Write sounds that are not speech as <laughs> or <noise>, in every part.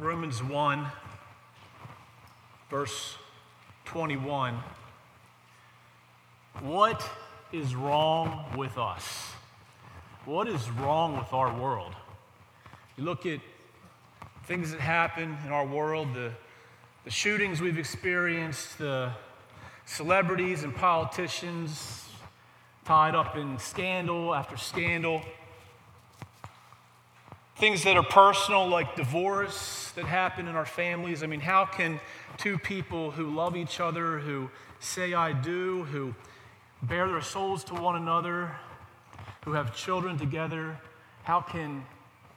Romans 1, verse 21. What is wrong with us? What is wrong with our world? You look at things that happen in our world, the, the shootings we've experienced, the celebrities and politicians tied up in scandal after scandal. Things that are personal, like divorce that happen in our families. I mean, how can two people who love each other, who say, I do, who bear their souls to one another, who have children together, how can,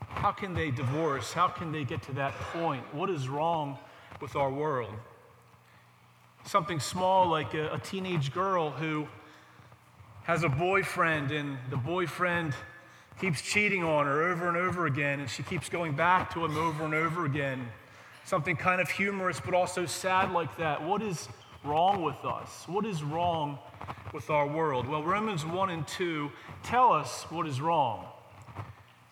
how can they divorce? How can they get to that point? What is wrong with our world? Something small like a, a teenage girl who has a boyfriend, and the boyfriend keeps cheating on her over and over again, and she keeps going back to him over and over again. Something kind of humorous, but also sad like that. What is wrong with us? What is wrong with our world? Well, Romans 1 and 2 tell us what is wrong.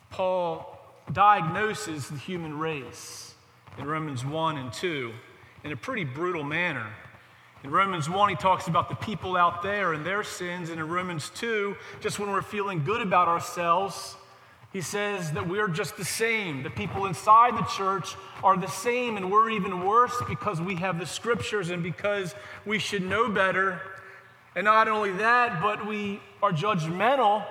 Paul diagnoses the human race in Romans 1 and 2 in a pretty brutal manner. In Romans 1, he talks about the people out there and their sins. And in Romans 2, just when we're feeling good about ourselves, he says that we're just the same. The people inside the church are the same, and we're even worse because we have the scriptures and because we should know better. And not only that, but we are judgmental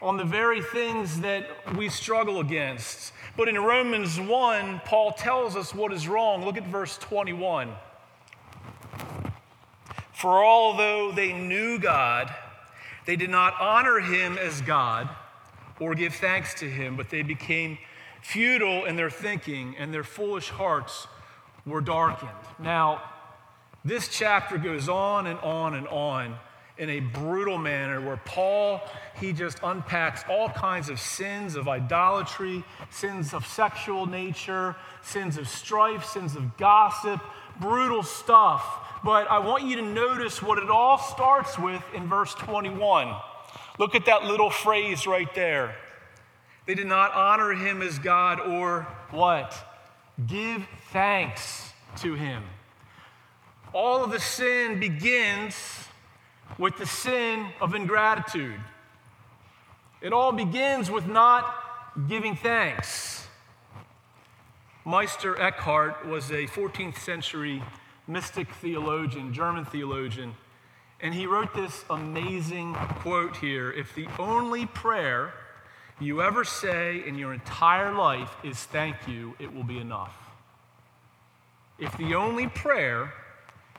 on the very things that we struggle against. But in Romans 1, Paul tells us what is wrong. Look at verse 21. For although they knew God, they did not honor him as God or give thanks to him, but they became futile in their thinking, and their foolish hearts were darkened. Now, this chapter goes on and on and on in a brutal manner where Paul he just unpacks all kinds of sins of idolatry, sins of sexual nature, sins of strife, sins of gossip, brutal stuff but I want you to notice what it all starts with in verse 21. Look at that little phrase right there. They did not honor him as God or what? Give thanks to him. All of the sin begins with the sin of ingratitude. It all begins with not giving thanks. Meister Eckhart was a 14th century mystic theologian, German theologian, and he wrote this amazing quote here If the only prayer you ever say in your entire life is thank you, it will be enough. If the only prayer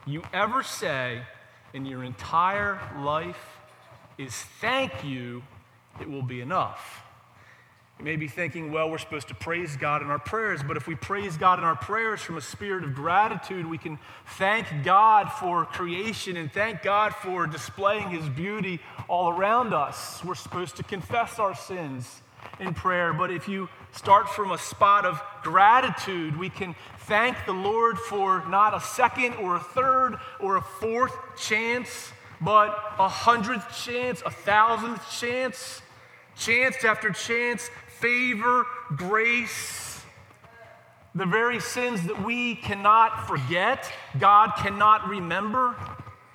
you ever say in your entire life is thank you, it will be enough. You may be thinking, well, we're supposed to praise God in our prayers, but if we praise God in our prayers from a spirit of gratitude, we can thank God for creation and thank God for displaying His beauty all around us. We're supposed to confess our sins in prayer, but if you start from a spot of gratitude, we can thank the Lord for not a second or a third or a fourth chance, but a hundredth chance, a thousandth chance chance after chance, favor, grace, the very sins that we cannot forget, God cannot remember.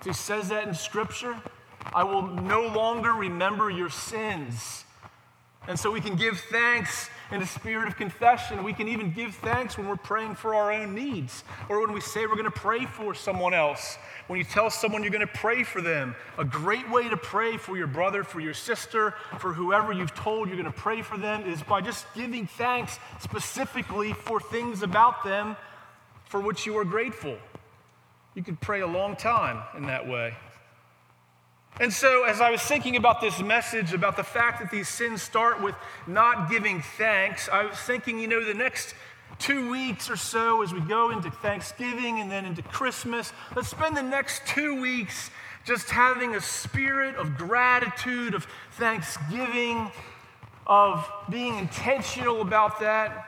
He says that in Scripture. I will no longer remember your sins. And so we can give thanks in a spirit of confession. We can even give thanks when we're praying for our own needs or when we say we're going to pray for someone else. When you tell someone you're going to pray for them, a great way to pray for your brother, for your sister, for whoever you've told you're going to pray for them is by just giving thanks specifically for things about them for which you are grateful. You could pray a long time in that way. And so, as I was thinking about this message, about the fact that these sins start with not giving thanks, I was thinking, you know, the next two weeks or so as we go into Thanksgiving and then into Christmas, let's spend the next two weeks just having a spirit of gratitude, of thanksgiving, of being intentional about that.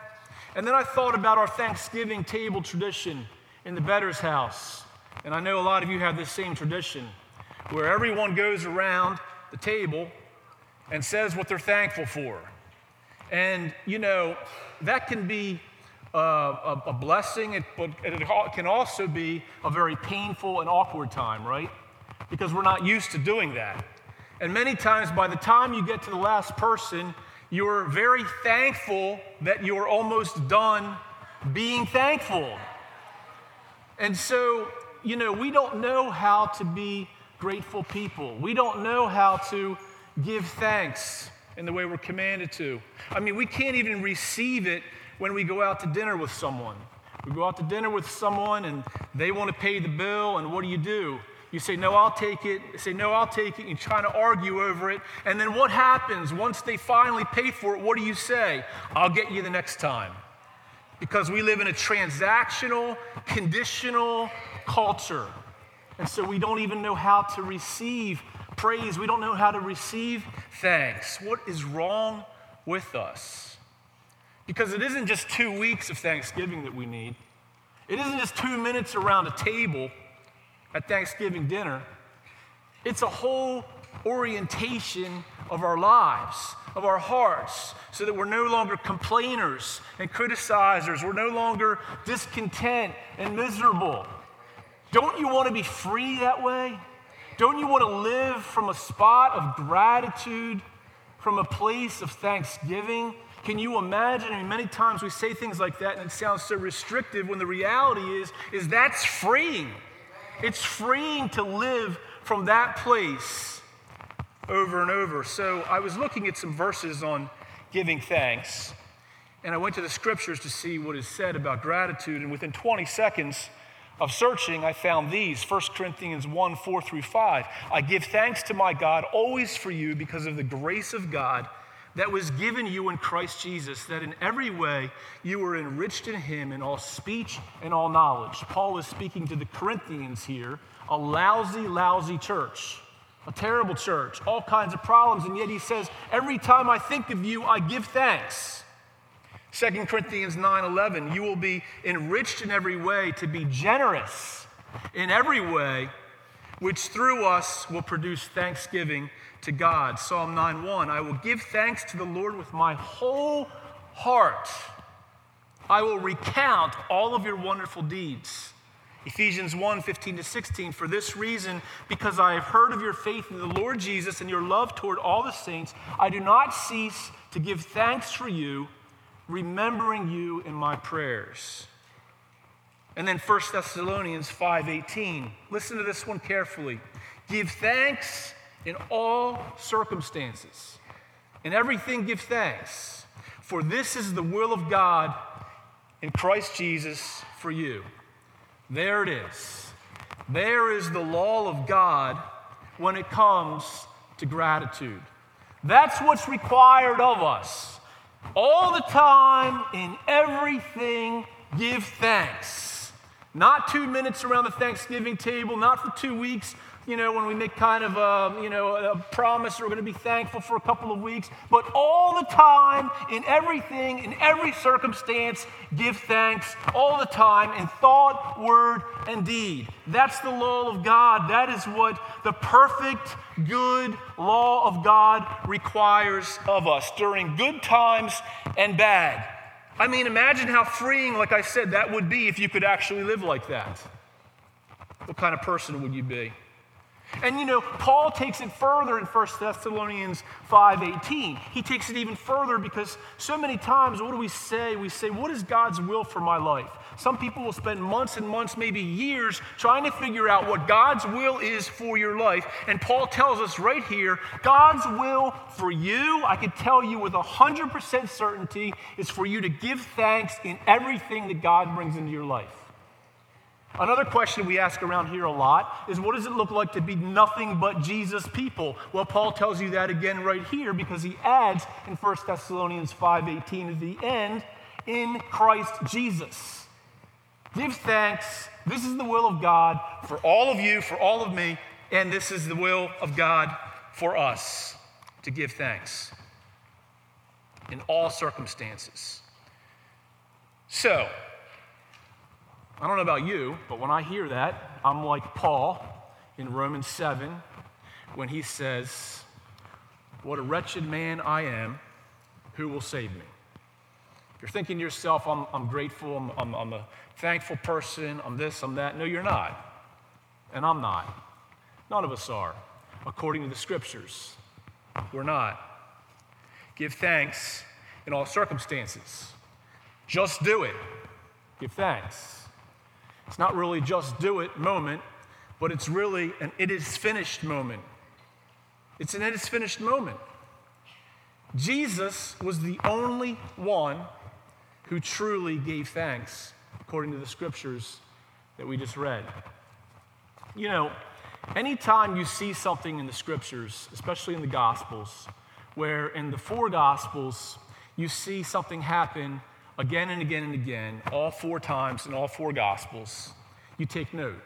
And then I thought about our Thanksgiving table tradition in the Better's house. And I know a lot of you have this same tradition where everyone goes around the table and says what they're thankful for. And, you know, that can be uh, a, a, blessing, but it can also be a very painful and awkward time, right? Because we're not used to doing that. And many times, by the time you get to the last person, you're very thankful that you're almost done being thankful. And so, you know, we don't know how to be grateful people. We don't know how to give thanks in the way we're commanded to. I mean, we can't even receive it when we go out to dinner with someone. We go out to dinner with someone and they want to pay the bill, and what do you do? You say, No, I'll take it. You say, No, I'll take it. You're trying to argue over it. And then what happens once they finally pay for it? What do you say? I'll get you the next time. Because we live in a transactional, conditional culture. And so we don't even know how to receive praise. We don't know how to receive thanks. What is wrong with us? Because it isn't just two weeks of Thanksgiving that we need, it isn't just two minutes around a table at Thanksgiving dinner. It's a whole orientation of our lives, of our hearts, so that we're no longer complainers and criticizers. We're no longer discontent and miserable. Don't you want to be free that way? Don't you want to live from a spot of gratitude, from a place of thanksgiving? Can you imagine? I mean, many times we say things like that and it sounds so restrictive when the reality is, is that's freeing. It's freeing to live from that place over and over. So I was looking at some verses on giving thanks, and I went to the scriptures to see what is said about gratitude, and within 20 seconds, of searching, I found these 1 Corinthians 1 4 through 5. I give thanks to my God always for you because of the grace of God that was given you in Christ Jesus, that in every way you were enriched in him in all speech and all knowledge. Paul is speaking to the Corinthians here, a lousy, lousy church, a terrible church, all kinds of problems, and yet he says, Every time I think of you, I give thanks. 2 Corinthians 9:11 you will be enriched in every way to be generous in every way which through us will produce thanksgiving to God. Psalm 9:1 I will give thanks to the Lord with my whole heart. I will recount all of your wonderful deeds. Ephesians 1 15 to 16. For this reason, because I have heard of your faith in the Lord Jesus and your love toward all the saints, I do not cease to give thanks for you remembering you in my prayers. And then 1 Thessalonians 5:18. Listen to this one carefully. Give thanks in all circumstances. In everything give thanks, for this is the will of God in Christ Jesus for you. There it is. There is the law of God when it comes to gratitude. That's what's required of us. All the time, in everything, give thanks. Not two minutes around the Thanksgiving table, not for two weeks, you know, when we make kind of a, you know, a promise we're going to be thankful for a couple of weeks, but all the time, in everything, in every circumstance, give thanks all the time in thought, word, and deed. That's the law of God. That is what the perfect, good law of God requires of us during good times and bad. I mean, imagine how freeing, like I said, that would be if you could actually live like that. What kind of person would you be? And you know, Paul takes it further in 1 Thessalonians 5:18. He takes it even further because so many times what do we say? We say, "What is God's will for my life?" Some people will spend months and months, maybe years, trying to figure out what God's will is for your life. And Paul tells us right here God's will for you, I can tell you with 100% certainty, is for you to give thanks in everything that God brings into your life. Another question we ask around here a lot is what does it look like to be nothing but Jesus people? Well, Paul tells you that again right here because he adds in 1 Thessalonians 5:18 at the end, in Christ Jesus. Give thanks. This is the will of God for all of you, for all of me, and this is the will of God for us to give thanks in all circumstances. So, I don't know about you, but when I hear that, I'm like Paul in Romans 7 when he says, What a wretched man I am, who will save me? You're thinking to yourself, I'm, I'm grateful, I'm, I'm, I'm a thankful person, I'm this, I'm that. No, you're not. And I'm not. None of us are, according to the scriptures. We're not. Give thanks in all circumstances. Just do it. Give thanks. It's not really just do it moment, but it's really an it is finished moment. It's an it is finished moment. Jesus was the only one who truly gave thanks, according to the scriptures that we just read. You know, anytime you see something in the scriptures, especially in the Gospels, where in the four Gospels you see something happen again and again and again, all four times in all four Gospels, you take note.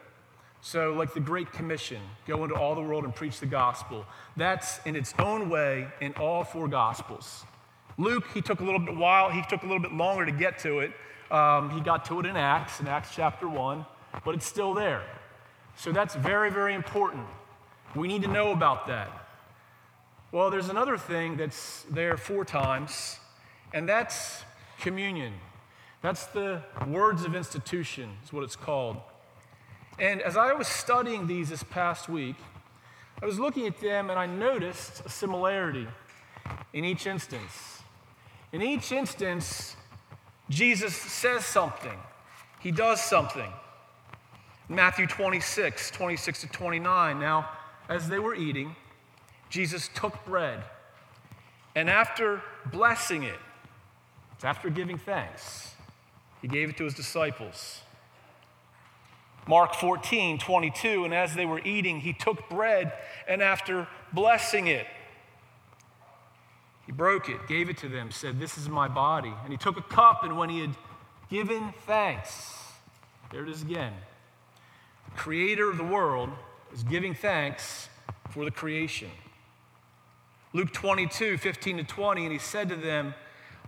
So, like the Great Commission, go into all the world and preach the gospel. That's in its own way in all four Gospels. Luke, he took a little bit while, he took a little bit longer to get to it. Um, he got to it in Acts, in Acts chapter 1, but it's still there. So that's very, very important. We need to know about that. Well, there's another thing that's there four times, and that's communion. That's the words of institution, is what it's called. And as I was studying these this past week, I was looking at them and I noticed a similarity in each instance. In each instance, Jesus says something, he does something. Matthew 26, 26 to 29. Now, as they were eating, Jesus took bread, and after blessing it, after giving thanks, he gave it to his disciples. Mark 14, 22, and as they were eating, he took bread, and after blessing it, he broke it, gave it to them, said, This is my body. And he took a cup, and when he had given thanks, there it is again. The creator of the world is giving thanks for the creation. Luke 22, 15 to 20, and he said to them,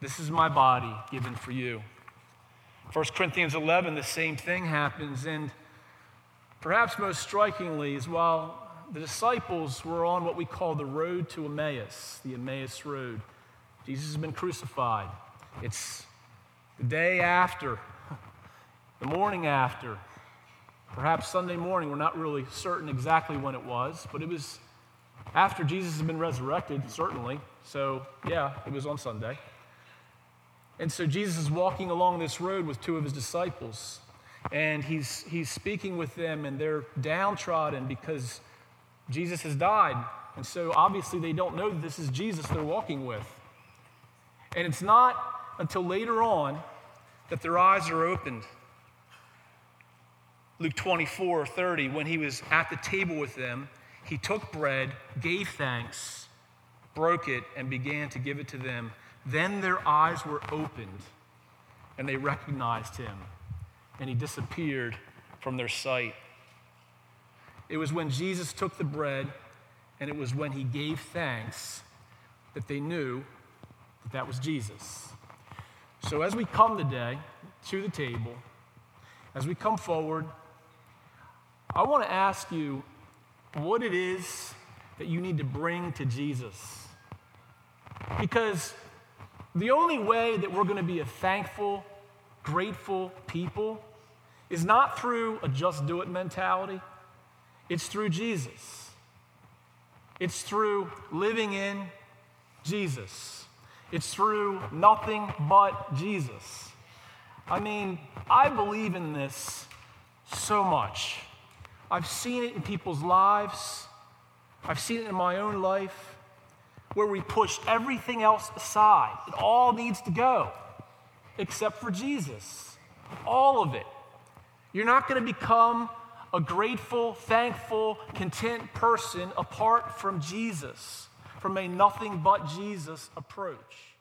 this is my body given for you. 1 Corinthians 11, the same thing happens. And perhaps most strikingly is while the disciples were on what we call the road to Emmaus, the Emmaus Road, Jesus has been crucified. It's the day after, <laughs> the morning after, perhaps Sunday morning. We're not really certain exactly when it was, but it was after Jesus had been resurrected, certainly. So, yeah, it was on Sunday. And so Jesus is walking along this road with two of his disciples, and he's, he's speaking with them, and they're downtrodden because Jesus has died. And so obviously they don't know that this is Jesus they're walking with. And it's not until later on that their eyes are opened. Luke 24 30, when he was at the table with them, he took bread, gave thanks, broke it, and began to give it to them. Then their eyes were opened and they recognized him, and he disappeared from their sight. It was when Jesus took the bread and it was when he gave thanks that they knew that that was Jesus. So as we come today to the table, as we come forward, I want to ask you what it is that you need to bring to Jesus. Because the only way that we're going to be a thankful, grateful people is not through a just do it mentality, it's through Jesus. It's through living in Jesus. It's through nothing but Jesus. I mean, I believe in this so much. I've seen it in people's lives, I've seen it in my own life where we push everything else aside. It all needs to go, except for Jesus. All of it. You're not going to become a grateful, thankful, content person apart from Jesus, from a nothing but Jesus approach.